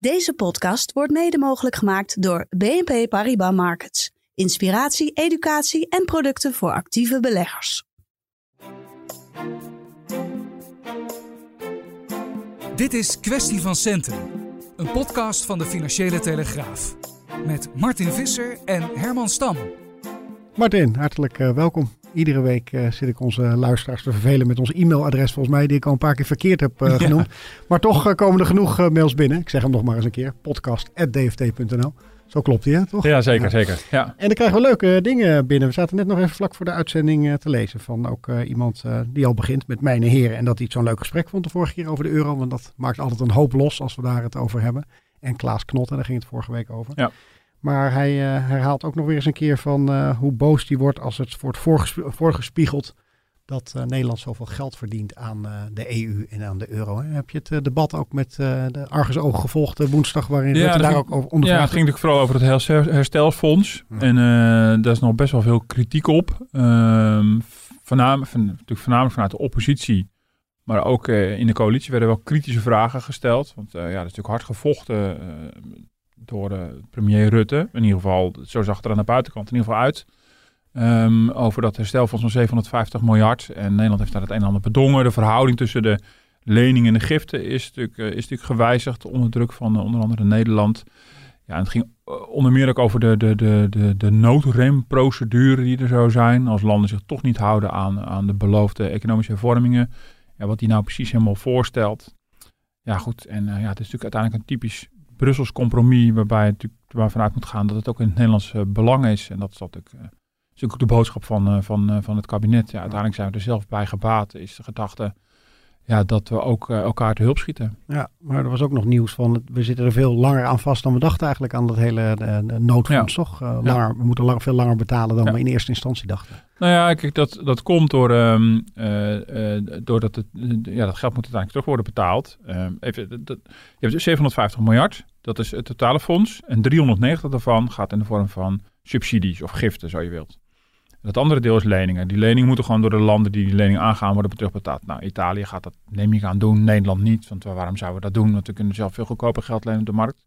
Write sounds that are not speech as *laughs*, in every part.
Deze podcast wordt mede mogelijk gemaakt door BNP Paribas Markets. Inspiratie, educatie en producten voor actieve beleggers. Dit is Kwestie van Centen, een podcast van de Financiële Telegraaf. Met Martin Visser en Herman Stam. Martin, hartelijk uh, welkom. Iedere week uh, zit ik onze luisteraars te vervelen met ons e-mailadres, volgens mij, die ik al een paar keer verkeerd heb uh, genoemd. Ja. Maar toch komen er genoeg mails binnen. Ik zeg hem nog maar eens een keer: podcast.dft.nl. Zo klopt hij, hè, toch? Ja, zeker, ja. zeker. Ja. En dan krijgen we leuke dingen binnen. We zaten net nog even vlak voor de uitzending te lezen van ook iemand die al begint met mijn heren. En dat hij zo'n leuk gesprek vond de vorige keer over de euro. Want dat maakt altijd een hoop los als we daar het over hebben. En Klaas Knotten, daar ging het vorige week over. Ja. Maar hij uh, herhaalt ook nog weer eens een keer van uh, hoe boos hij wordt als het wordt voorgespiegeld dat uh, Nederland zoveel geld verdient aan de EU en aan de euro. Hè? Heb je het debat ook met de argusogen gevolgd woensdag, waarin ja, daar ging, ook over ondervraagd? Ja, het ging natuurlijk vooral over het herstelfonds. Ja. En daar is nog best wel veel kritiek op. Ehm, voornamelijk, van, natuurlijk voornamelijk vanuit de oppositie. Maar ook in de coalitie werden wel kritische vragen gesteld. Want ja, dat is natuurlijk hard gevochten door uh, premier Rutte. In ieder geval, zo zag het er aan de buitenkant in ieder geval uit. Um, over dat herstelfonds van 750 miljard. En Nederland heeft daar het een en ander bedongen. De verhouding tussen de leningen en de giften is natuurlijk, uh, is natuurlijk gewijzigd onder druk van uh, onder andere Nederland. Ja, het ging onder meer ook over de, de, de, de, de noodremprocedure die er zou zijn. Als landen zich toch niet houden aan, aan de beloofde economische hervormingen. Ja, wat die nou precies helemaal voorstelt. Ja, goed. En ja, het is natuurlijk uiteindelijk een typisch Brussels compromis, waarbij het natuurlijk waarvan uit moet gaan dat het ook in het Nederlands uh, belang is. En dat is natuurlijk, uh, is ook de boodschap van, uh, van, van het kabinet. Ja, uiteindelijk zijn we er zelf bij gebaat, is de gedachte ja, dat we ook elkaar te hulp schieten. Ja, maar er was ook nog nieuws van, we zitten er veel langer aan vast dan we dachten eigenlijk aan dat hele de, de noodfonds, ja. toch? ja. We moeten lang, veel langer betalen dan ja. we in eerste instantie dachten. Nou ja, kijk, dat, dat komt door, um, doordat het, ja, dat geld moet uiteindelijk terug worden betaald. Um, even, dat, je hebt 750 miljard, dat is het totale fonds. En 390 daarvan gaat in de vorm van subsidies of giften, zo je wilt. Het andere deel is leningen. Die leningen moeten gewoon door de landen die die lening aangaan worden terugbetaald. Nou, Italië gaat dat, neem je aan doen, Nederland niet. Want waarom zouden we dat doen? Want we kunnen zelf veel goedkoper geld lenen op de markt.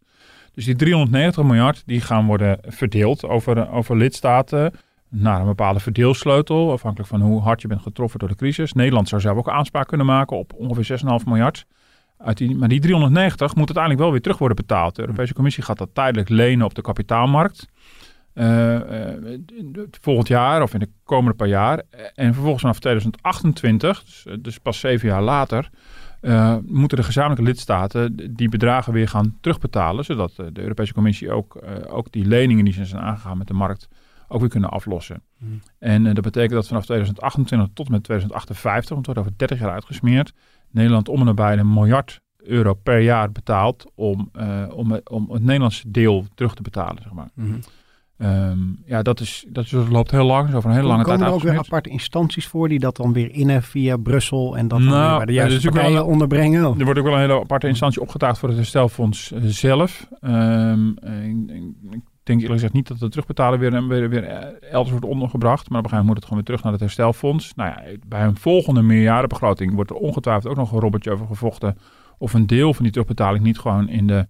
Dus die 390 miljard, die gaan worden verdeeld over, over lidstaten naar een bepaalde verdeelsleutel, afhankelijk van hoe hard je bent getroffen door de crisis. Nederland zou zelf ook aanspraak kunnen maken op ongeveer 6,5 miljard. Uit die, maar die 390 moet uiteindelijk wel weer terug worden betaald. De Europese Commissie gaat dat tijdelijk lenen op de kapitaalmarkt. Uh, uh, volgend jaar of in de komende paar jaar. En vervolgens vanaf 2028, dus, dus pas zeven jaar later, uh, moeten de gezamenlijke lidstaten die bedragen weer gaan terugbetalen. Zodat de Europese Commissie ook, ook die leningen die ze zijn aangegaan met de markt ook weer kunnen aflossen. Mm. En dat betekent dat vanaf 2028 tot en met 2058, want het wordt over 30 jaar uitgesmeerd, Nederland om en nabij een miljard euro per jaar betaalt om, uh, om, om het Nederlandse deel terug te betalen, zeg maar. Mm -hmm. um, ja, dat, is, dat, is, dat loopt heel lang, over een hele lange Komen tijd er ook weer aparte instanties voor die dat dan weer innen via Brussel en dat nou, dan weer bij de juiste partijen wel, onderbrengen? Of? Er wordt ook wel een hele aparte instantie opgetuigd voor het herstelfonds zelf. Um, ik denk eerlijk gezegd niet dat het terugbetalen weer, weer, weer elders wordt ondergebracht. Maar op een gegeven moment moet het gewoon weer terug naar het herstelfonds. Nou ja, bij een volgende meerjarenbegroting wordt er ongetwijfeld ook nog een robbertje over gevochten. Of een deel van die terugbetaling niet gewoon in de,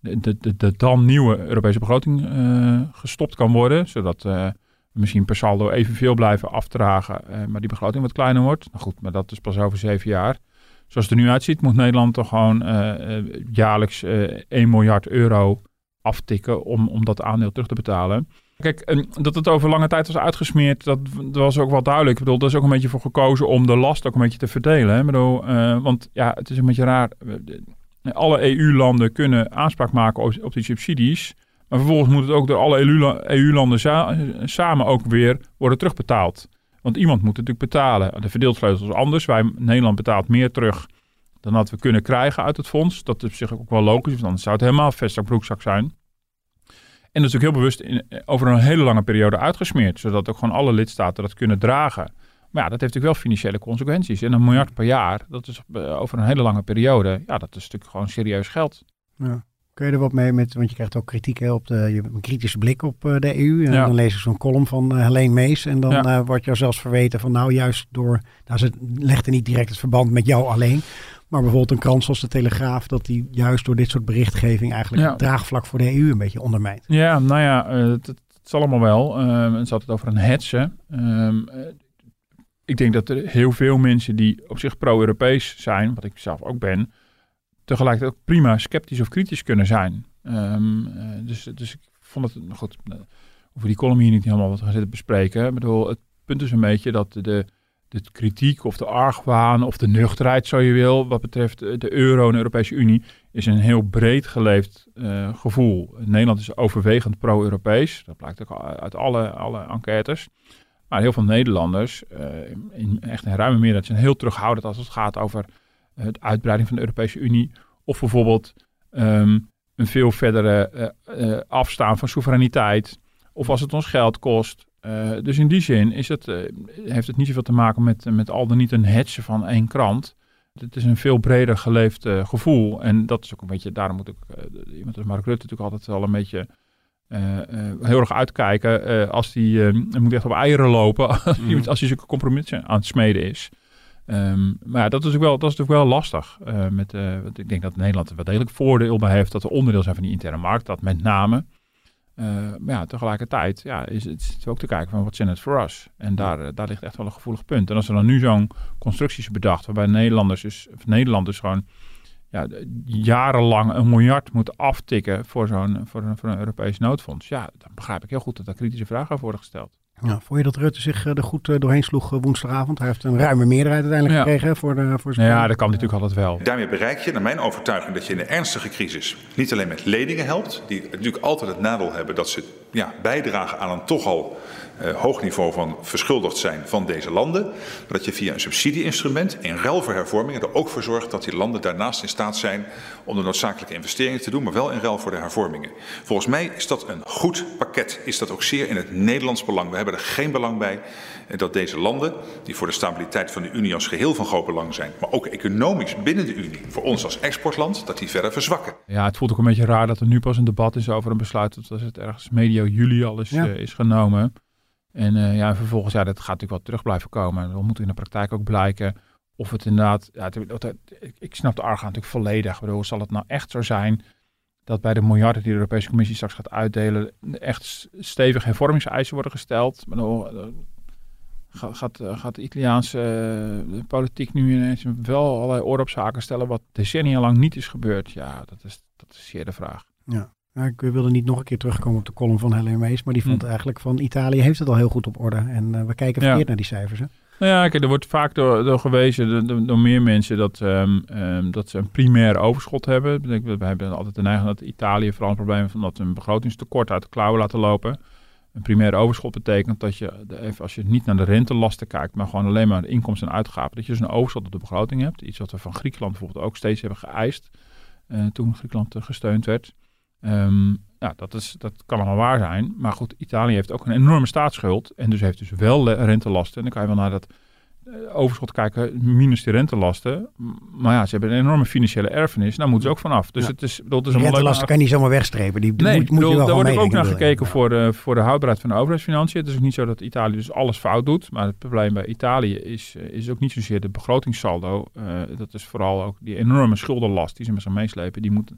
de, de, de, de dan nieuwe Europese begroting uh, gestopt kan worden. Zodat we misschien per saldo evenveel blijven afdragen, maar die begroting wat kleiner wordt. Nou goed, maar dat is pas over zeven jaar. Zoals het er nu uitziet, moet Nederland toch gewoon jaarlijks 1 miljard euro aftikken om, om dat aandeel terug te betalen. Kijk, dat het over lange tijd was uitgesmeerd, dat, was ook wel duidelijk. Ik bedoel, daar is ook een beetje voor gekozen om de last ook een beetje te verdelen. Hè? Bedoel, uh, want ja, het is een beetje raar. Alle EU-landen kunnen aanspraak maken op, die subsidies. Maar vervolgens moet het ook door alle EU-landen za samen ook weer worden terugbetaald. Want iemand moet het natuurlijk betalen. De verdeelsleutel is anders. Wij, Nederland betaalt meer terug dan dat we kunnen krijgen uit het fonds. Dat is op zich ook wel logisch, want anders zou het helemaal vestzak broekzak zijn. En dat is ook heel bewust in, over een hele lange periode uitgesmeerd, zodat ook gewoon alle lidstaten dat kunnen dragen. Maar ja, dat heeft natuurlijk wel financiële consequenties. En een miljard per jaar, dat is eh, over een hele lange periode, ja, dat is natuurlijk gewoon serieus geld. Ja. Kun je er wat mee met, want je krijgt ook kritiek hè, op de, je hebt een kritische blik op eh, de EU. En dan lees ik zo'n column van uh, Helene Mees en dan ja. wordt jou zelfs verweten van nou juist door, nou ze legt er niet direct het verband met jou alleen. Maar bijvoorbeeld een krant zoals de Telegraaf, dat die juist door dit soort berichtgeving eigenlijk het draagvlak voor de EU een beetje ondermijnt. Ja, nou ja, het, het, zal allemaal wel. Um, het zat het over een hetsen. Um, ik denk dat er heel veel mensen die op zich pro-Europees zijn, wat ik zelf ook ben, tegelijkertijd ook prima sceptisch of kritisch kunnen zijn. Um, dus, dus ik vond het, goed, uh, over die column hier niet helemaal wat gaan zitten bespreken. Ik bedoel, het punt is een beetje dat de, de kritiek of de argwaan of de nuchterheid, zo je wil, wat betreft de euro en de Europese Unie, is een heel breed geleefd uh, gevoel. Nederland is overwegend pro-Europees. Dat blijkt ook uit alle, alle enquêtes. Maar heel veel Nederlanders, uh, in echt een ruime meerderheid, zijn heel terughoudend als het gaat over het uitbreiding van de Europese Unie. Of bijvoorbeeld um, een veel verdere afstaan van soevereiniteit. Of als het ons geld kost. Dus in die zin is het, heeft het niet zoveel te maken met, met al dan niet een hetsen van één krant. Het is een veel breder geleefd gevoel. En dat is ook een beetje, daarom moet ik iemand als Mark Rutte natuurlijk altijd wel een beetje heel erg uitkijken als die, uh, moet echt op eieren lopen *laughs* als, mm. als hij zulke compromissen aan het smeden is. Um, maar ja, dat is ook wel, dat is natuurlijk wel lastig. met, want ik denk dat Nederland er wel degelijk voordeel bij heeft dat we onderdeel zijn van die interne markt, dat met name. Maar ja, tegelijkertijd ja, is het ook te kijken van wat zijn het voor us. En daar, daar ligt echt wel een gevoelig punt. En als er dan nu zo'n constructie is bedacht waarbij Nederlanders dus, of Nederland dus gewoon ja, jarenlang een miljard moet aftikken voor zo'n voor een, voor een Europees noodfonds. Ja, dan begrijp ik heel goed dat daar kritische vragen over worden gesteld. Ja, vond je dat Rutte zich er goed eh, doorheen sloeg eh, woensdagavond? Hij heeft een ruime meerderheid uiteindelijk gekregen voor, de, voor zijn... Ja, dat kan natuurlijk altijd wel. Daarmee bereik je, naar mijn overtuiging, dat je in een ernstige crisis niet alleen met leningen helpt, die natuurlijk altijd het nadeel hebben dat ze ja, bijdragen aan een toch al hoog niveau van verschuldigd zijn van deze landen. Dat je via een subsidieinstrument in ruil voor hervormingen er ook voor zorgt dat die landen daarnaast in staat zijn om de noodzakelijke investeringen te doen, maar wel in ruil voor de hervormingen. Volgens mij is dat een goed pakket. Is dat ook zeer in het Nederlands belang. We hebben er geen belang bij dat deze landen, die voor de stabiliteit van de Unie als geheel van groot belang zijn, maar ook economisch binnen de Unie, voor ons als exportland, dat die verder verzwakken. Ja, het voelt ook een beetje raar dat er nu pas een debat is over een besluit dat het ergens medio juli al is, ja. uh, is genomen. En uh, ja, vervolgens, ja, dat gaat natuurlijk wel terug blijven komen. Dan moet in de praktijk ook blijken of het inderdaad... Ja, ik snap de argwaan natuurlijk volledig. Ik bedoel, zal het nou echt zo zijn dat bij de miljarden die de Europese Commissie straks gaat uitdelen... echt stevig hervormingseisen worden gesteld? Bedoel, eh, gaat, eh, gaat de Italiaanse politiek nu ineens wel allerlei oorlogzaken stellen... wat decennia lang niet is gebeurd? Ja, dat is, dat is zeer de vraag. Ja. Ja, ik wilde niet nog een keer terugkomen op de column van Helen Mees, maar die vond hm. eigenlijk van Italië heeft het al heel goed op orde. En uh, we kijken verkeerd naar die cijfers. Hè? Nou ja, kijk, er wordt vaak door, door gewezen, door, door meer mensen, dat, um, um, dat ze een primair overschot hebben. We hebben altijd de neiging dat Italië vooral een probleem heeft omdat ze een begrotingstekort uit de klauwen laten lopen. Een primair overschot betekent dat je, even als je niet naar de rentelasten kijkt, maar gewoon alleen maar de inkomsten en uitgaven, dat je dus een overschot op de begroting hebt. Iets wat we van Griekenland bijvoorbeeld ook steeds hebben geëist uh, toen Griekenland gesteund werd. Um, ja, dat, is, dat kan allemaal waar zijn. Maar goed, Italië heeft ook een enorme staatsschuld. En dus heeft dus wel rentelasten. En dan kan je wel naar dat eh, overschot kijken, minus de rentelasten. Maar ja, ze hebben een enorme financiële erfenis. Daar moeten ze ook vanaf. Dus het is, dat is een rentelasten kan je niet zomaar wegstrepen. Die, nee, moet, moet je wel daar wordt ook naar gekeken voor, de, voor de houdbaarheid van de overheidsfinanciën. Het is ook niet zo dat Italië dus alles fout doet. Maar het probleem bij Italië is, eh, is ook niet zozeer de begrotingssaldo. Uh, dat is vooral ook die enorme schuldenlast die ze met zich meeslepen. Die moet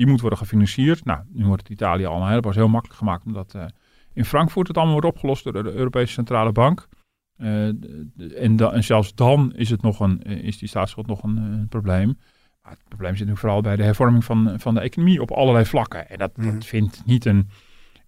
die moet worden gefinancierd. Nou, nu wordt het Italië al een heleboel heel makkelijk gemaakt, omdat uh, in Frankfurt het allemaal wordt opgelost door de Europese Centrale Bank. Uh, en, da en, zelfs dan is, het nog een, eh, is die staatsschuld nog een, een probleem. Maar het probleem zit nu vooral bij de hervorming van, van de economie op allerlei vlakken. En dat, dat mhm. vindt niet een,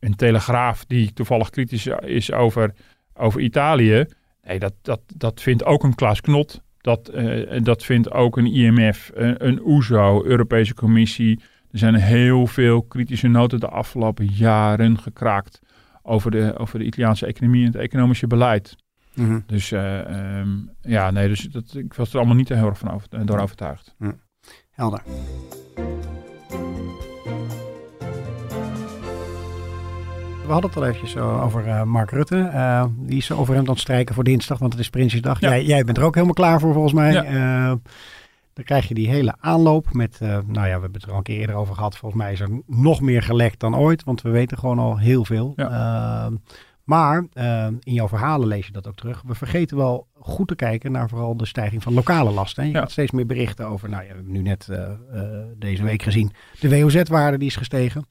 een telegraaf die toevallig kritisch is over, over Italië. Nee, dat, dat, dat vindt ook een Klaas Knot. Dat, uh, dat vindt ook een IMF, een, een OESO, Europese Commissie, er zijn heel veel kritische noten de afgelopen jaren gekraakt over de, over de Italiaanse economie en het economische beleid. Mhm. Dus eh, ehm, ja, nee, dus dat, ik was er allemaal niet heel erg van over, door overtuigd. Helder. We hadden het al eventjes eh, over eh, Mark Rutte. Die is over hem aan het strijken voor dinsdag, want het is Prinsjesdag. Ja. Jij, jij bent er ook helemaal klaar voor volgens mij. Ja. Dan krijg je die hele aanloop met, eh, nou ja, we hebben het er al een keer eerder over gehad. Volgens mij is er nog meer gelekt dan ooit, want we weten gewoon al heel veel. Eh, maar eh, in jouw verhalen lees je dat ook terug. We vergeten wel goed te kijken naar vooral de stijging van lokale lasten. Je Ja. gaat steeds meer berichten over, nou ja, we hebben nu net eh, deze week gezien, de WOZ-waarde die is gestegen.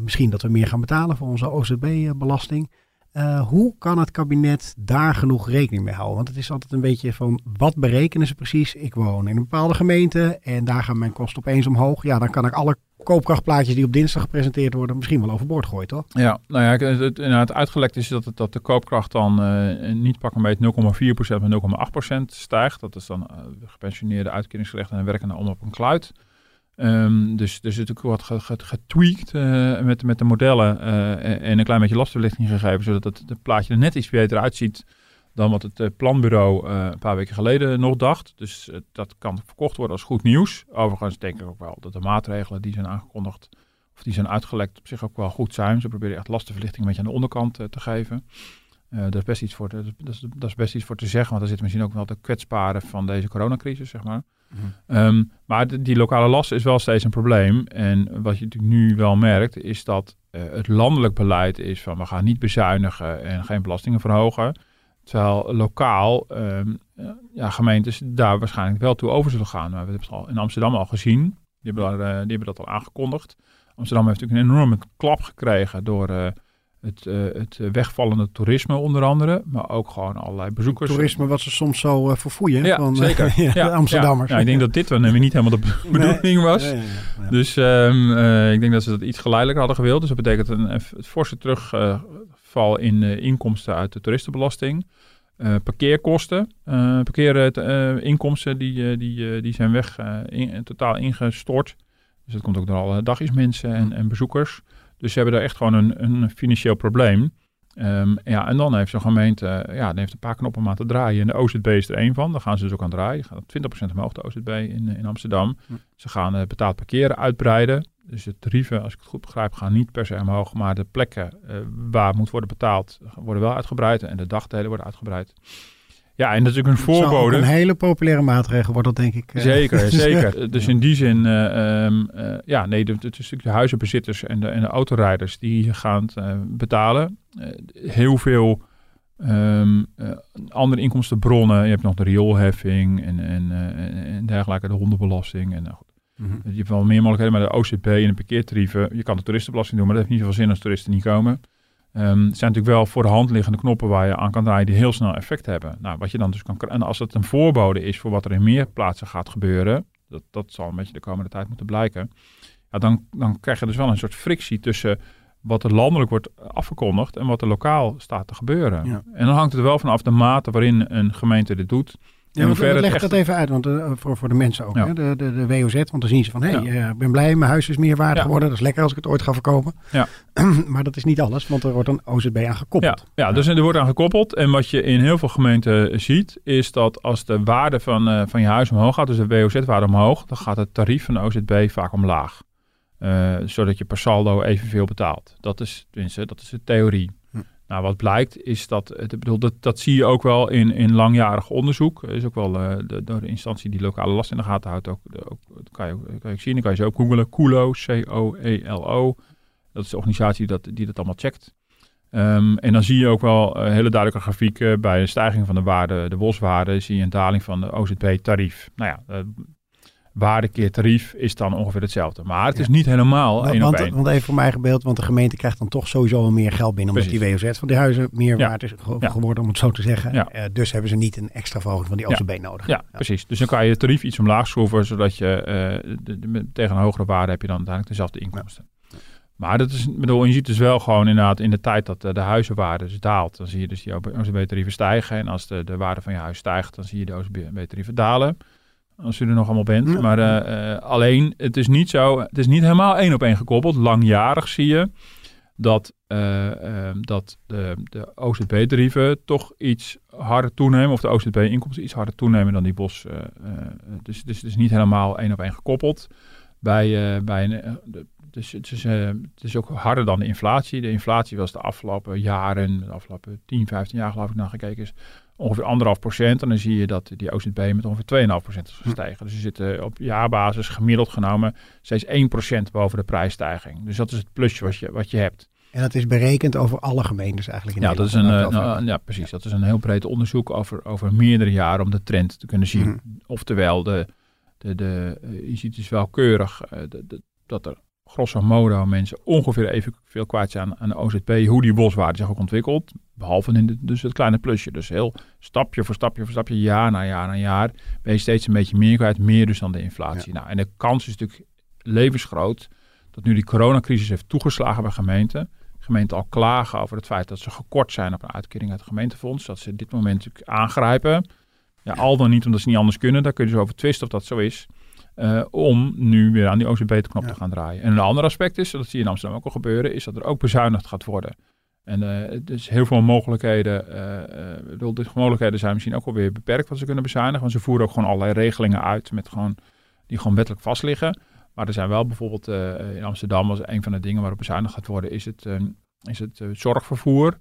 Misschien dat we meer gaan betalen voor onze OZB-belasting. Eh, hoe kan het kabinet daar genoeg rekening mee houden? Want het is altijd een beetje van, wat berekenen ze precies? Ik woon in een bepaalde gemeente en daar gaan mijn kosten opeens omhoog. Ja, dan kan ik alle koopkrachtplaatjes die op dinsdag gepresenteerd worden misschien wel overboord gooien, toch? Ja, nou ja, het, inderdaad, uitgelekt is dat, het, dat de koopkracht dan eh, niet pakken met 0,4% maar 0,8% stijgt. Dat is dan eh, gepensioneerde uitkeringsgerechten en werkenden om op een kluit. Ehm, dus er is natuurlijk wat ge- ge- getweakt eh, met, met de modellen eh, en- en een klein beetje lastenverlichting gegeven, zodat het, het plaatje er net iets beter uitziet dan wat het eh, planbureau een paar weken geleden nog dacht. Dus dat kan verkocht worden als goed nieuws. Overigens denk ik ook wel dat de maatregelen die zijn aangekondigd of die zijn uitgelekt op zich ook wel goed zijn. Ze proberen echt lastenverlichting een beetje aan de onderkant te geven. Dat, is best iets voor te, dat, is, best iets voor te zeggen, want er zitten misschien ook wel de kwetsbaren van deze coronacrisis, zeg maar. Ehm, maar die lokale last is wel steeds een probleem. En wat je natuurlijk nu wel merkt, is dat eh, het landelijk beleid is van we gaan niet bezuinigen en geen belastingen verhogen. Terwijl lokaal ehm, eh, ja, gemeentes daar waarschijnlijk wel toe over zullen gaan. Maar we hebben het al in Amsterdam al gezien. Die hebben, eh, die hebben dat al aangekondigd. Amsterdam heeft natuurlijk een enorme klap gekregen door eh, het, eh, het wegvallende toerisme onder andere. Maar ook gewoon allerlei bezoekers. Toerisme wat ze soms zo eh, verfoeien Ja, van eh, zeker. *laughs* ja, de Amsterdammers. Ja, ja, ik denk dat dit dan niet helemaal de bedoeling was. Dus ehm, eh, ik denk dat ze dat iets geleidelijker hadden gewild. Dus dat betekent een, een forse terugval in eh, inkomsten uit de toeristenbelasting. Eh, parkeerkosten, eh parkeerinkomsten die, eh, die, eh, die zijn weg eh, in, totaal ingestort. Dus dat komt ook door alle dagjesmensen en, en bezoekers. Dus ze hebben daar echt gewoon een, een financieel probleem. Ehm, ja, en dan heeft zo'n gemeente ja, dan heeft een paar knoppen om aan te draaien. En de OZB is er één van. Daar gaan ze dus ook aan draaien. Gaat 20% omhoog, de OZB in, in Amsterdam. Hm. Ze gaan eh, betaald parkeren uitbreiden. Dus de tarieven, als ik het goed begrijp, gaan niet per se omhoog. Maar de plekken eh, waar moet worden betaald, worden wel uitgebreid. En de dagdelen worden uitgebreid. Ja, en dat is natuurlijk een voorbode. een hele populaire maatregel wordt dat denk ik. eh. Zeker, *laughs* zeker. Dus in die zin, eh, ehm, eh, ja, nee, de- het is natuurlijk de huizenbezitters en de, en de autorijders die gaan eh, betalen. Eh, heel veel ehm, eh, andere inkomstenbronnen. Je hebt nog de rioolheffing en, en, eh, en- dergelijke, de hondenbelasting. En, nou, goed, Mhm. je hebt wel meer mogelijkheden, maar de OCP en de parkeertarieven, je kan de toeristenbelasting doen, maar dat heeft niet zoveel zin als toeristen niet komen. Ehm, het zijn natuurlijk wel voor de hand liggende knoppen waar je aan kan draaien die heel snel effect hebben. Nou, wat je dan dus kan en als het een voorbode is voor wat er in meer plaatsen gaat gebeuren, dat, dat zal een beetje de komende tijd moeten blijken, ja, dan, dan krijg je dus wel een soort frictie tussen wat er landelijk wordt afgekondigd en wat er lokaal staat te gebeuren. Ja. En dan hangt het er wel vanaf de mate waarin een gemeente dit doet. Ja, want, leg het dat echt- even uit, want eh, voor, voor de mensen ook, Ja. hè? De, de, de WOZ, want dan zien ze van, hé, hey, Ja. eh, ik ben blij, mijn huis is meer waard Ja. geworden, dat is lekker als ik het ooit ga verkopen. Ja. *clears throat* maar dat is niet alles, want er wordt een OZB aan Ja, gekoppeld. ja, dus er wordt aan gekoppeld. En wat je in heel veel gemeenten ziet, is dat als de waarde van, eh, van je huis omhoog gaat, dus de WOZ-waarde omhoog, dan gaat het tarief van de OZB vaak omlaag. Eh, zodat je per saldo evenveel betaalt. Dat is, tenminste, dat is de theorie. Nou, wat blijkt is dat, bedoel, dat, dat zie je ook wel in, in langjarig onderzoek. Er is ook wel eh, de, door de instantie die lokale last in de gaten houdt. Ook, ook, dat kan je, ook- kan je zien, dan kan je ze ook googelen. CULO, C-O-E-L-O. Dat is de organisatie dat, die dat allemaal checkt. Ehm, en dan zie je ook wel eh, hele duidelijke grafieken. Bij een stijging van de waarde, de WOS-waarde, zie je een daling van de OZB-tarief. Nou ja, eh, waarde keer tarief is dan ongeveer hetzelfde. Maar het Ja. is niet helemaal Want, één op één. want even voor mijn eigen beeld, want de gemeente krijgt dan toch sowieso wel meer geld binnen, omdat Precies. die WOZ van die huizen meer Ja. waard is Ja. geworden, om het zo te zeggen. Eh, dus hebben ze niet een extra verhoging van die. OZB nodig. Ja, precies. Dus dan kan je het tarief iets omlaag schroeven, zodat je eh, de, de- met- tegen een hogere waarde heb je dan uiteindelijk dezelfde inkomsten. Maar dat is, bedoel, je ziet dus wel gewoon inderdaad in de tijd dat eh, de huizenwaarde dus daalt, dan zie je dus die OZB-tarieven stijgen. En als de, de waarde van je huis stijgt, dan zie je de OZB-tarieven dalen. Als u er nog allemaal bent. Ja. Maar eh, eh, alleen, het is niet zo, het is niet helemaal één op één gekoppeld. Langjarig zie je dat, uh, dat de, de OZB-tarieven toch iets harder toenemen, of de OZB-inkomsten iets harder toenemen dan die bos. Dus, dus het is niet helemaal één op één gekoppeld. Bij, bij een, dus het is, het is ook harder dan de inflatie. De inflatie was de afgelopen jaren, de afgelopen 10, 15 jaar geloof ik naar gekeken is, ongeveer anderhalf procent. En dan zie je dat die OZB met ongeveer 2,5 procent is hm. gestegen. Dus je zit op jaarbasis gemiddeld genomen steeds 1 procent boven de prijsstijging. Dus dat is het plusje wat je, wat je hebt. En dat is berekend over alle gemeentes eigenlijk in ja, Dat is een, uh, nou, ja, precies. Dat is een heel breed onderzoek over, over meerdere jaren om de trend te kunnen zien. Hm. Oftewel, de, de, de, je ziet dus wel keurig uh, de, dat er grosso modo mensen ongeveer evenveel kwijt zijn aan de OZP. Hoe die boswaarde zich ook ontwikkelt. Behalve in de, dus het kleine plusje. Dus heel stapje voor stapje voor stapje, jaar na jaar na jaar. Ben je steeds een beetje meer kwijt. Meer dus dan de inflatie. Nou, en de kans is natuurlijk levensgroot dat nu die coronacrisis heeft toegeslagen bij gemeenten. Gemeenten al klagen over het feit dat ze gekort zijn op een uitkering uit het gemeentefonds. Dat ze dit moment natuurlijk aangrijpen. Ja, al dan niet omdat ze niet anders kunnen. Daar kun je dus over twisten of dat zo is. Uh, om nu weer aan die OCB-knop te gaan draaien. En een ander aspect is, dat zie je in Amsterdam ook al gebeuren, is dat er ook bezuinigd gaat worden. En uh, dus heel veel mogelijkheden, uh, bedoel, de mogelijkheden zijn misschien ook wel weer beperkt wat ze kunnen bezuinigen. Want ze voeren ook gewoon allerlei regelingen uit met gewoon, die gewoon wettelijk vastliggen. Maar er zijn wel bijvoorbeeld in Amsterdam, als een van de dingen waarop bezuinigd gaat worden, is het, is het zorgvervoer.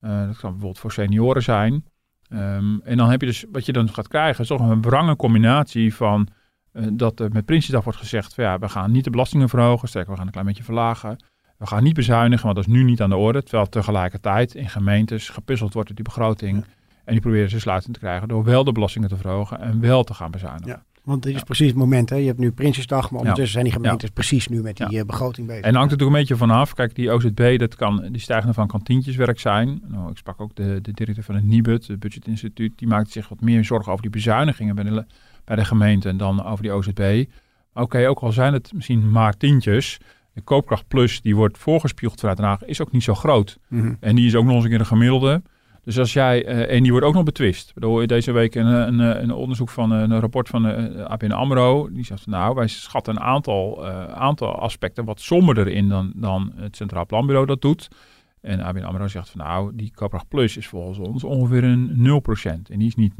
dat kan bijvoorbeeld voor senioren zijn. Um, en dan heb je dus, wat je dan gaat krijgen, is toch een wrange combinatie van dat er met Prinsjesdag wordt gezegd, van, ja, we gaan niet de belastingen verhogen, sterker, we gaan een klein beetje verlagen. We gaan niet bezuinigen, want dat is nu niet aan de orde. Terwijl tegelijkertijd in gemeentes gepuzzeld wordt met die begroting. En die proberen ze sluitend te krijgen door wel de belastingen te verhogen en wel te gaan bezuinigen. Ja. Want dit is precies het moment. Hè? Je hebt nu Prinsjesdag, maar ondertussen zijn die gemeentes precies nu met die uh, begroting bezig. En hangt het ook een beetje vanaf. Kijk, die OZB, dat kan, die stijgende van kantientjeswerk zijn. Nou, ik sprak ook de, de directeur van het NIBUD, het Budgetinstituut. Die maakt zich wat meer zorgen over die bezuinigingen bij de, bij de gemeente en dan over die OZB. Oké, ook al zijn het misschien maar tientjes. De koopkracht plus die wordt voorgespiegeld vanuit Den Haag is ook niet zo groot. Mm En die is ook nog eens een keer een gemiddelde. Dus als jij, uh, en die wordt ook nog betwist. Ik bedoel, deze week een, een, een onderzoek van een rapport van de ABN AMRO. Die zegt, nou, wij schatten een aantal, uh, aantal aspecten wat somberder in dan, dan het Centraal Planbureau dat doet. En ABN AMRO zegt van nou, die Koopkracht Plus is volgens ons ongeveer een 0%. En die is niet 0,8.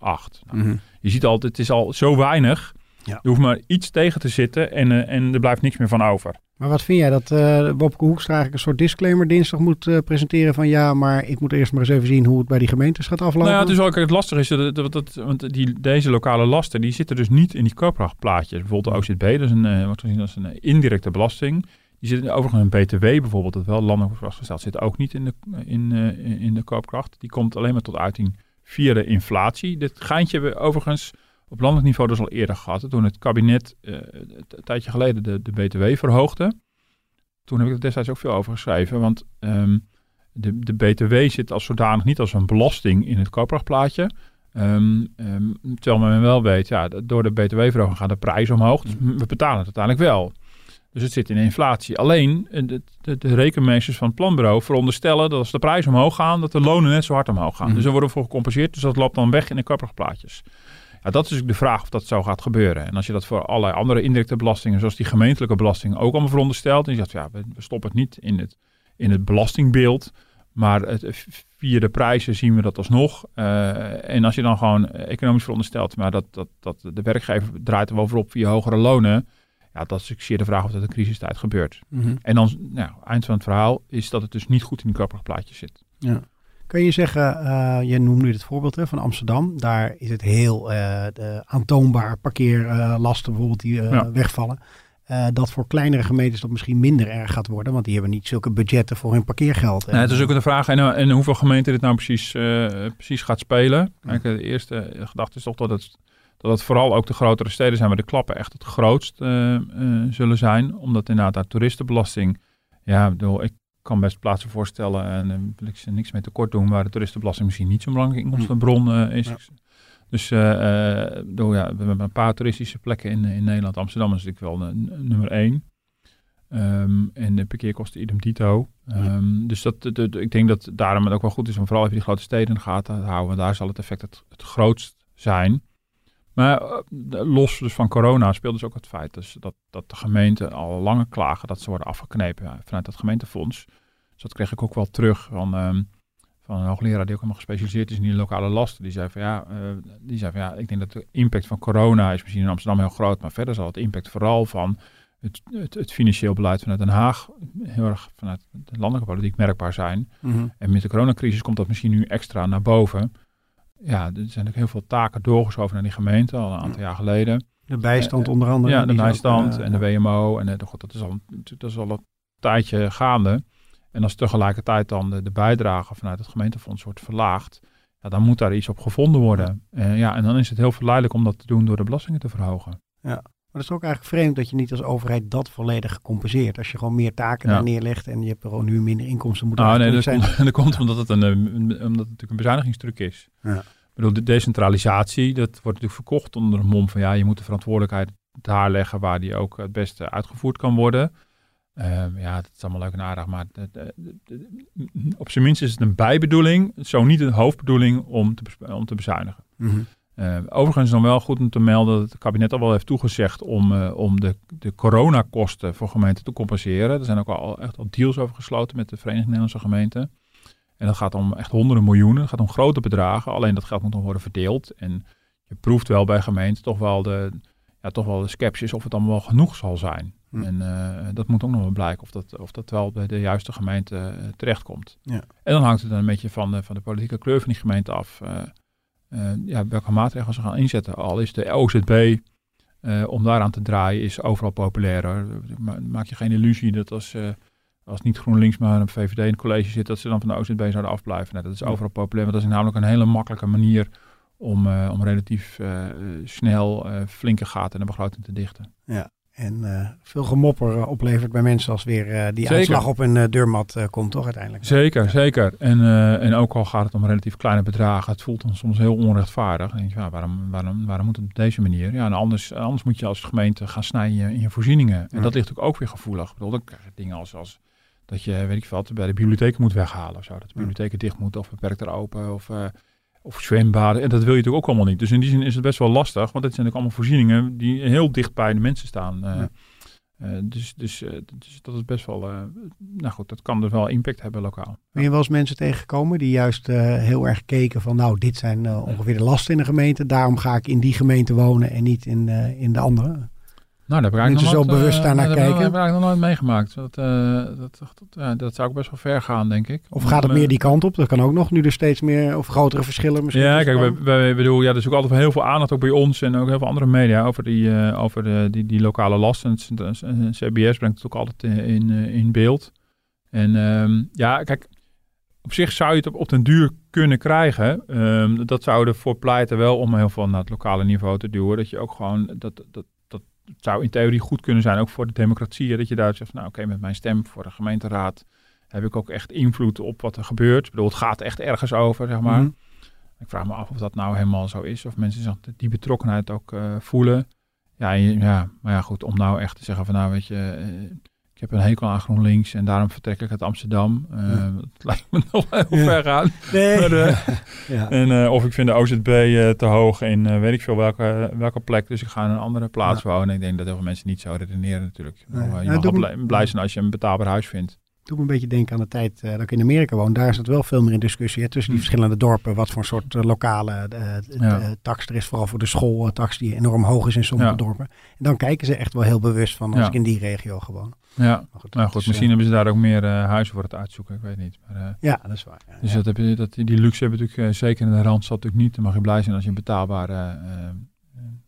Nou, mhm. Je ziet al, het is al zo weinig. Ja. Er hoeft maar iets tegen te zitten en, uh, en er blijft niks meer van over. Maar wat vind jij dat uh, Bobke Hoekstra eigenlijk een soort disclaimer dinsdag moet uh, presenteren van ja, maar ik moet eerst maar eens even zien hoe het bij die gemeentes gaat aflopen? Nou ja, het is ook het lastig is dat, dat, dat, want die, deze lokale lasten die zitten dus niet in die koopkrachtplaatjes. Bijvoorbeeld de OZB, dat is een, wordt gezien als een indirecte belasting. Die zit overigens een BTW bijvoorbeeld, dat wel landelijk vastgesteld zit, ook niet in de, in, uh, in de koopkracht. Die komt alleen maar tot uiting via de inflatie. Dit geintje we overigens op landelijk niveau dus al eerder gehad. Toen het kabinet uh, een tijdje geleden de, de BTW verhoogde. Toen heb ik er destijds ook veel over geschreven. Want um, de, de BTW zit als zodanig niet als een belasting in het koopkrachtplaatje. Um, um, terwijl men wel weet, ja, door de BTW-verhoging gaat de prijs omhoog. Dus we betalen het uiteindelijk wel. Dus het zit in inflatie. Alleen de, de, de, rekenmeesters van het planbureau veronderstellen dat als de prijzen omhoog gaan, dat de lonen net zo hard omhoog gaan. Mhm. Dus er worden voor gecompenseerd. Dus dat loopt dan weg in de kapperplaatjes. Ja, dat is natuurlijk de vraag of dat zo gaat gebeuren. En als je dat voor allerlei andere indirecte belastingen, zoals die gemeentelijke belasting, ook allemaal veronderstelt. En je zegt, ja, we, stoppen het niet in het, in het belastingbeeld. Maar het, via de prijzen zien we dat alsnog. Uh, en als je dan gewoon economisch veronderstelt, maar dat, dat, dat de werkgever draait er wel voor op via hogere lonen ja, dat is zeer de vraag of dat in crisistijd gebeurt. Mhm. En dan, nou, eind van het verhaal is dat het dus niet goed in die plaatje zit. Ja. Kun je zeggen, uh, je noemde nu het voorbeeld hè, van Amsterdam. Daar is het heel uh, de aantoonbaar parkeerlasten bijvoorbeeld die uh, wegvallen. dat voor kleinere gemeentes dat misschien minder erg gaat worden. Want die hebben niet zulke budgetten voor hun parkeergeld. Nee, het is ook de vraag en, en hoeveel gemeenten dit nou precies, precies gaat spelen. Kijk, de eerste gedachte is toch dat het dat het vooral ook de grotere steden zijn waar de klappen echt het grootst uh, uh, zullen zijn. Omdat inderdaad daar toeristenbelasting, ja, bedoel, ik kan best plaatsen voorstellen en uh, wil ik ze niks mee tekort doen, waar de toeristenbelasting misschien niet zo'n belangrijke inkomstenbron is. Ja. Dus ja, we hebben een paar toeristische plekken in, in Nederland. Amsterdam is natuurlijk wel nummer één. Um, en de parkeerkosten idem dito. Um, dus dat, de, de, ik denk dat daarom het ook wel goed is om vooral even die grote steden in de gaten te houden. Daar zal het effect het, het grootst zijn. Maar uh, los dus van corona speelt dus ook het feit dus dat, dat de gemeenten al langer klagen dat ze worden afgeknepen vanuit dat gemeentefonds. dat kreeg ik ook wel terug van, ehm, van een hoogleraar die ook helemaal gespecialiseerd is in die lokale lasten. Die zei van ja, uh, die zei van, ja ik denk dat de impact van corona is misschien in Amsterdam heel groot, maar verder zal het impact vooral van het, het, het, financieel beleid vanuit Den Haag heel erg vanuit de landelijke politiek merkbaar zijn. Mhm. En met de coronacrisis komt dat misschien nu extra naar boven. Ja, er zijn ook heel veel taken doorgeschoven naar die gemeente al een aantal jaar geleden. De bijstand onder andere. Ja, de ook, bijstand eh, en de WMO. En eh, god, dat, is al, dat is al een tijdje gaande. En als tegelijkertijd dan de, de bijdrage vanuit het gemeentefonds wordt verlaagd, ja, dan moet daar iets op gevonden worden. Eh, ja, en dan is het heel verleidelijk om dat te doen door de belastingen te verhogen. Maar het is ook eigenlijk vreemd dat je niet als overheid dat volledig compenseert. Als je gewoon meer taken Ja. daar neerlegt en je hebt er gewoon nu minder inkomsten. Moet Nou, nee, dat komt, *laughs* dat komt omdat het een, eh, omdat het natuurlijk een bezuinigingstruc is. Ja. Ik bedoel, de decentralisatie, dat wordt natuurlijk verkocht onder een mom van ja, je moet de verantwoordelijkheid daar leggen waar die ook het beste uitgevoerd kan worden. Ehm, ja, dat is allemaal leuk en aardig, maar de- de- de- de- op zijn minst is het een bijbedoeling, zo niet een hoofdbedoeling om te, om te bezuinigen. Mhm. Eh, overigens is dan wel goed om te melden dat het kabinet al wel heeft toegezegd om, eh, om de, de coronakosten voor gemeenten te compenseren. Er zijn ook al echt al deals over gesloten met de Vereniging Nederlandse Gemeenten. En dat gaat om echt honderden miljoenen, het gaat om grote bedragen. Alleen dat geld moet nog worden verdeeld. En je proeft wel bij gemeenten toch wel de, ja, toch wel de sceptisch of het allemaal wel genoeg zal zijn. Hm. En eh, dat moet ook nog wel blijken of dat, of dat wel bij de juiste gemeente terechtkomt. Ja. En dan hangt het dan een beetje van de, van de politieke kleur van die gemeente af. Eh, ja, welke maatregelen ze gaan inzetten. Al is de OZB eh, om daaraan te draaien is overal populair. Hoor. Ma- Maak je geen illusie dat als, eh, als niet GroenLinks maar een VVD in het college zit, dat ze dan van de OZB zouden afblijven. Nee, dat is Ja. overal populair, want dat is namelijk een hele makkelijke manier om, om relatief snel flinke gaten in de begroting te dichten. En eh, veel gemopper eh, oplevert bij mensen als weer eh, die Zeker. uitslag op een deurmat komt, toch uiteindelijk? Zeker, zeker. En, en ook al gaat het om relatief kleine bedragen, het voelt dan soms heel onrechtvaardig. Dan denk je, ja, waarom, waarom, waarom moet het op deze manier? Ja, en anders, anders moet je als gemeente gaan snijden in je, in je voorzieningen. En Ja. dat ligt ook, ook weer gevoelig. Ik bedoel, dan krijg je dingen als, als dat je, weet ik veel, wat, bij de bibliotheken moet weghalen of zo. Dat de Ja. bibliotheken dicht moeten of beperkt er open of, of zwembaden. En dat wil je natuurlijk ook allemaal niet. Dus in die zin is het best wel lastig, want dit zijn ook allemaal voorzieningen die heel dicht bij de mensen staan. eh. Ja. Eh, dus, dus, eh, dus dat is best wel, nou goed, dat kan dus wel impact hebben lokaal. Ben je wel eens mensen tegengekomen die juist heel erg keken van nou, dit zijn ongeveer de lasten in de gemeente. Daarom ga ik in die gemeente wonen en niet in, in de andere. Nou, daar heb ik Mensen eigenlijk zo bewust eh, heb ik- kijken? Dat heb ik eigenlijk nog nooit meegemaakt. Dat, eh, dat, dat, dat, ja, dat zou ook best wel ver gaan, denk ik. Of gaat het Eh, meer die kant op? Dat kan ook nog, nu er steeds meer of grotere verschillen misschien. Ja, kijk, wij, wij bedoel, ja, er is ook altijd heel veel aandacht ook bij ons en ook heel veel andere media over die, over de, die, die lokale lasten. CBS brengt het ook altijd in, in beeld. En ehm, ja, kijk, op zich zou je het op, op den duur kunnen krijgen. Ehm, dat zou ervoor pleiten wel om heel veel naar het lokale niveau te duwen. Dat je ook gewoon, dat, dat, dat zou in theorie goed kunnen zijn, ook voor de democratie. Dat je daar zegt, nou oké, met mijn stem voor de gemeenteraad heb ik ook echt invloed op wat er gebeurt. Ik bedoel, het gaat echt ergens over, zeg maar. Mhm. Ik vraag me af of dat nou helemaal zo is. Of mensen zich die betrokkenheid ook eh, voelen. Ja, ja, maar ja, goed. Om nou echt te zeggen van nou, weet je, eh, heb een hekel aan GroenLinks en daarom vertrek ik uit Amsterdam. Ja. Dat *laughs* lijkt me nog heel Ja. ver gaan. Nee. Maar, eh, *laughs* ja. En, eh, of ik vind de OZB te hoog in eh, weet ik veel welke, welke plek. Dus ik ga in een andere plaats wonen. Ik denk dat heel veel mensen niet zo redeneren natuurlijk. Ik Nee. Je Ja, mag blij, blij zijn als je een betaalbaar huis vindt. Doe me een beetje denken aan de tijd eh, dat ik in Amerika woon. Daar is het wel veel meer in discussie hè, tussen die Hm. verschillende dorpen. Wat voor soort eh, lokale Ja. eh, tax er is. Vooral voor de schooltax die enorm hoog is in sommige Ja. dorpen. En dan kijken ze echt wel heel bewust van als Ja. ik in die regio gewoon. Ja, Maar goed, nou goed, is, misschien hebben ze daar ook meer huizen voor het uitzoeken. Ik weet niet. Maar, ja, dat is waar. Dus dat heb je, dat, die luxe hebben natuurlijk zeker in de Randstad natuurlijk niet. Dan mag je blij zijn als je een betaalbare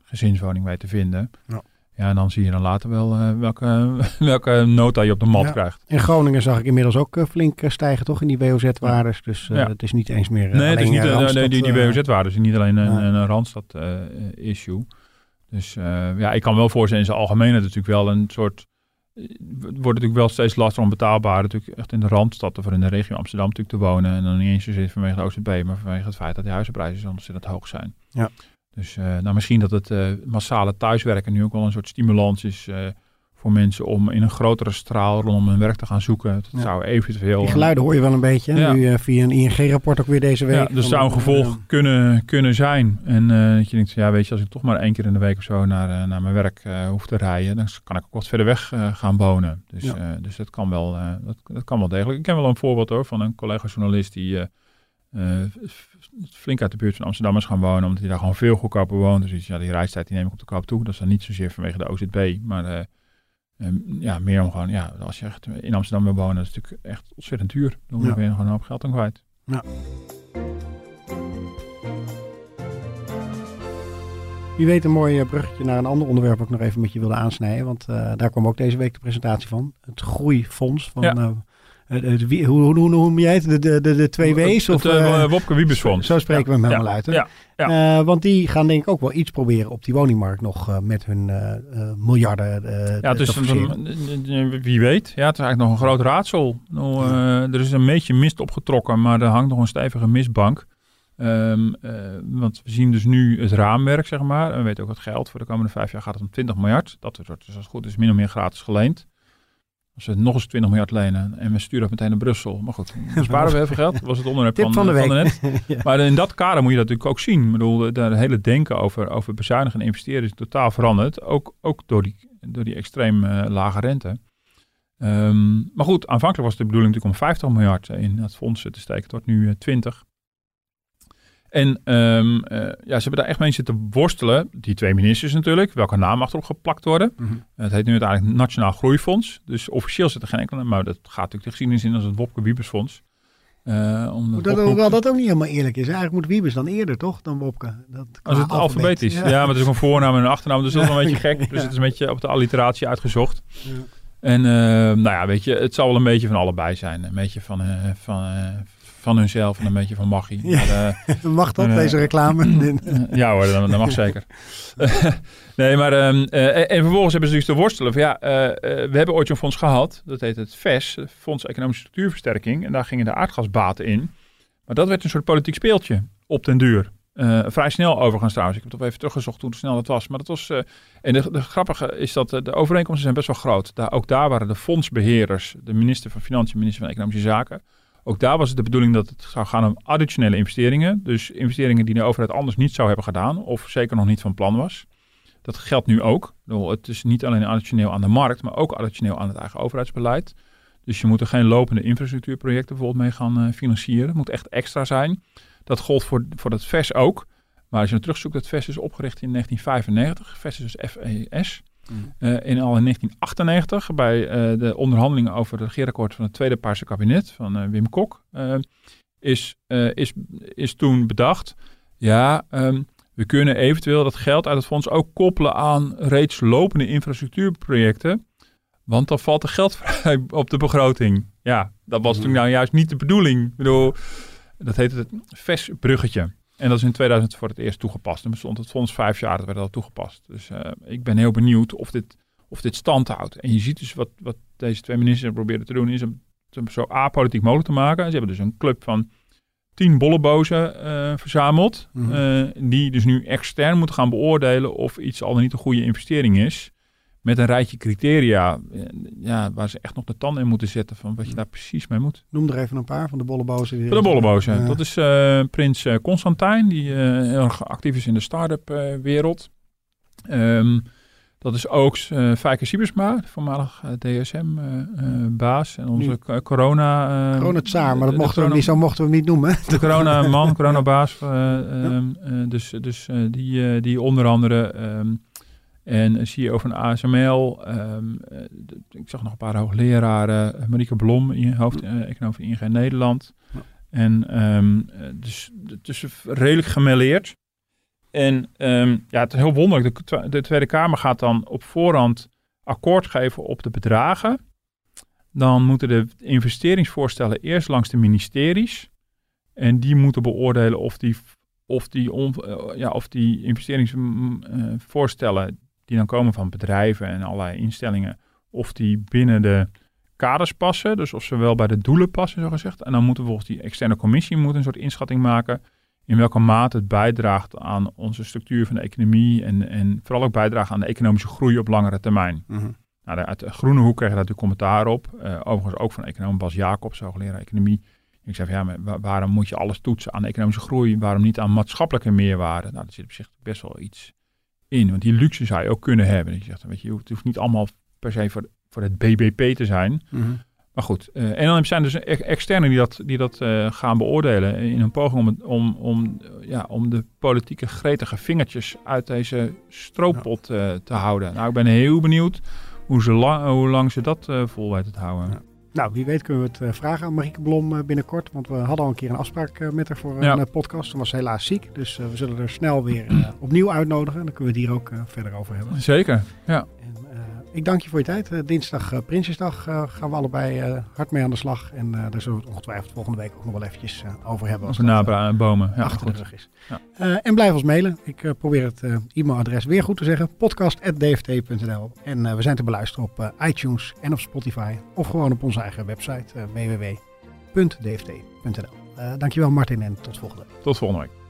gezinswoning weet te vinden. Ja. Ja, en dan zie je dan later wel eh, welke, *laughs* welke nota je op de mat Ja. krijgt. In Groningen zag ik inmiddels ook eh, flink eh, stijgen, toch? In die WOZ-waardes. Dus Ja. het is niet eens meer. nee, het is niet, nee, die, die WOZ-waarden is niet alleen een, een Randstad-issue. dus ja, ik kan wel voorstellen in zijn algemeenheid natuurlijk wel een soort... Het wordt natuurlijk wel steeds lastiger om betaalbaar natuurlijk echt in de Randstad of in de regio Amsterdam natuurlijk te wonen. En dan niet eens zozeer vanwege de OZB, maar vanwege het feit dat die huizenprijzen ontzettend hoog zijn. Ja. Dus eh, nou, misschien dat het eh, massale thuiswerken nu ook wel een soort stimulans is eh, voor mensen om in een grotere straal rondom hun werk te gaan zoeken. Dat Ja. zou eventueel... Die geluiden hoor je wel een beetje. Ja. Nu via een ING-rapport ook weer deze week. Ja, dus Van, zou een gevolg kunnen, kunnen zijn. En dat je denkt, ja, weet je, als ik toch maar één keer in de week of zo naar, naar mijn werk hoef te rijden, dan kan ik ook wat verder weg gaan wonen. Dus, Ja. dus dat, kan wel, dat, dat kan wel degelijk. Ik ken wel een voorbeeld hoor van een collega-journalist die eh, flink uit de buurt van Amsterdam is gaan wonen, omdat hij daar gewoon veel goedkoper woont. Dus ja, die reistijd die neem ik op de koop toe. Dat is dan niet zozeer vanwege de OZB, maar eh, eh, ja, meer om gewoon, ja, als je echt in Amsterdam wil wonen, dat is natuurlijk echt ontzettend duur. Dan Ja. ben je gewoon een hoop geld aan kwijt. Wie weet een mooi eh, bruggetje naar een ander onderwerp ik nog even met je wilde aansnijden. Want daar kwam ook deze week de presentatie van. Het groeifonds van... Ja. Eh, het wie- hoe, hoe, hoe noem jij het? De, de, de, de twee W's? Of, Het eh, eh, Wopke Wiebesfonds. Zo spreken we hem helemaal uit. Hè? Ja. Eh, want die gaan denk ik ook wel iets proberen op die woningmarkt nog eh, met hun eh, eh, miljarden eh Ja, dus wie weet. Ja, het is eigenlijk nog een groot raadsel. Nou, eh, er is een beetje mist opgetrokken, maar er hangt nog een stevige mistbank. Ehm, eh, want we zien dus nu het raamwerk, zeg maar. En we weten ook het geld. Voor de komende vijf jaar gaat het om 20 miljard. Dat wordt dus als het goed is min of meer gratis geleend. Als we nog eens 20 miljard lenen en we sturen het meteen naar Brussel. Maar goed, *laughs* dan sparen we veel geld. Dat was het onderwerp Tip van, van de eh, week. *laughs* Ja. Maar in dat kader moet je dat natuurlijk ook zien. Ik bedoel, de hele denken over, over bezuinigen en investeren is totaal veranderd. Ook, ook door, die, door die extreem eh, lage rente. Ehm, maar goed, aanvankelijk was de bedoeling natuurlijk om 50 miljard in dat fonds te steken. Het wordt nu eh, 20. En ehm, eh, ja, ze hebben daar echt mee zitten worstelen. Die twee ministers natuurlijk. Welke naam mag erop geplakt worden? Mhm. Het heet nu uiteindelijk Nationaal Groeifonds. Dus officieel zit er geen enkele, maar dat gaat natuurlijk de geschiedenis in als het Wopke Wiebesfonds. Eh, om dat oproep- hoewel dat ook niet helemaal eerlijk is. Eigenlijk moet Wiebes dan eerder, toch? Dan Wopke. Dat, Als het alfabetisch. Ja. maar het is ook een voornaam en een achternaam. Dus dat is wel een beetje gek. *laughs* Dus Ja. het is een beetje op de alliteratie uitgezocht. Ja. En eh, nou ja, weet je, het zal wel een beetje van allebei zijn. Een beetje van, eh, van, van hunzelf en een beetje van magie. Ja. Maar, eh, *laughs* Mag dat, Eh, deze reclame? *laughs* ja hoor, dat, dat mag *laughs* zeker. nee, maar ehm, eh, en, en vervolgens hebben ze dus te worstelen van ja, we hebben ooit zo'n fonds gehad. Dat heet het VES, Fonds Economische Structuurversterking. En daar gingen de aardgasbaten in. Maar dat werd een soort politiek speeltje op den duur. Vrij snel overigens trouwens. Ik heb het even teruggezocht hoe snel dat was. Maar dat was. en de, de grappige is dat de overeenkomsten zijn best wel groot. Daar, ook daar waren de fondsbeheerders, de minister van Financiën, minister van Economische Zaken. Ook daar was het de bedoeling dat het zou gaan om additionele investeringen. Dus investeringen die de overheid anders niet zou hebben gedaan. Of zeker nog niet van plan was. Dat geldt nu ook. Het is niet alleen additioneel aan de markt, maar ook additioneel aan het eigen overheidsbeleid. Dus je moet er geen lopende infrastructuurprojecten bijvoorbeeld mee gaan eh, financieren. Het moet echt extra zijn. Dat gold voor, voor dat VES ook. Maar als je terugzoekt, dat VES is opgericht in 1995. VES is dus FES. Eh, in al in 1998, bij eh, de onderhandelingen over het regeerakkoord van het tweede Paarse kabinet van eh, Wim Kok, is, is, is toen bedacht, ja, ehm, we kunnen eventueel dat geld uit het fonds ook koppelen aan reeds lopende infrastructuurprojecten, want dan valt er geld *laughs* vrij op de begroting. Ja, dat was toen nou juist niet de bedoeling. Ik bedoel, dat heet het VES-bruggetje. En dat is in 2000 voor het eerst toegepast. En bestond het fonds vijf jaar, dat werd al toegepast. Dus eh, ik ben heel benieuwd of dit, of dit stand houdt. En je ziet dus wat, wat deze twee ministers proberen te doen, is hem zo apolitiek mogelijk te maken. Ze hebben dus een club van tien bollebozen eh, verzameld. Mhm. eh, die dus nu extern moeten gaan beoordelen of iets al dan niet een goede investering is. Met een rijtje criteria eh, ja, waar ze echt nog de tanden in moeten zetten van wat je daar precies mee moet. Noem er even een paar van de bollebozen. die- Voor de bollebozen. Ja. Dat is eh, prins eh, Constantijn, die heel erg actief is in de start-up wereld. Ehm, dat is ook eh Fijke Siebersma, voormalig DSM-baas. en onze Nu- corona... eh, Corona Tsaar, maar dat mochten we niet, zo mochten we hem niet noemen. de corona-man, *laughs* coronabaas. eh, ehm, eh, dus dus die, die onder andere. ehm, en CEO van ASML. ehm, eh, ik zag nog een paar hoogleraren. Marieke Blom, in- hoofd eh, van ING Nederland. Ja. En dus, eh, dus, redelijk gemêleerd. En ehm, ja, het is heel wonderlijk. De, de Tweede Kamer gaat dan op voorhand akkoord geven op de bedragen. Dan moeten de investeringsvoorstellen eerst langs de ministeries. En die moeten beoordelen of die, of die, on, ja, of die investeringsvoorstellen die dan komen van bedrijven en allerlei instellingen, of die binnen de kaders passen. Dus of ze wel bij de doelen passen, zo gezegd. En dan moet volgens die externe commissie moet een soort inschatting maken in welke mate het bijdraagt aan onze structuur van de economie en, en vooral ook bijdraagt aan de economische groei op langere termijn. Mhm. Nou, uit de Groene Hoek kreeg je daar natuurlijk commentaar op. Uh, overigens ook van econoom Bas Jacobs, hoogleraar economie. Ik zei van, ja, maar waarom moet je alles toetsen aan economische groei? Waarom niet aan maatschappelijke meerwaarde? Nou, daar zit op zich best wel iets in. Want die luxe zou je ook kunnen hebben. Je zegt, weet je, het hoeft niet allemaal per se voor, voor het BBP te zijn. Mm Maar goed, uh, en dan zijn dus externen die dat, die dat uh, gaan beoordelen in een poging om, om, om, ja, om de politieke gretige vingertjes uit deze stroopot uh, te houden. Nou, ik ben heel benieuwd hoe, ze lang, hoe lang ze dat vol weten te houden. Ja. Nou, wie weet kunnen we het vragen aan Marieke Blom binnenkort. Want we hadden al een keer een afspraak met haar voor een podcast. Ze was helaas ziek. Dus we zullen er snel weer opnieuw uitnodigen. En dan kunnen we het hier ook verder over hebben. Zeker, ja. Ik dank je voor je tijd. Uh, dinsdag uh, Prinsjesdag uh, gaan we allebei hard mee aan de slag. En daar zullen we het ongetwijfeld volgende week ook nog wel eventjes over hebben. Als het bomen ja, achter goed. de rug is. Ja. en blijf ons mailen. Ik probeer het e-mailadres weer goed te zeggen. podcast.dft.nl En we zijn te beluisteren op iTunes en op Spotify. Of gewoon op onze eigen website www.dft.nl Dankjewel Martin en tot volgende week. Tot volgende week.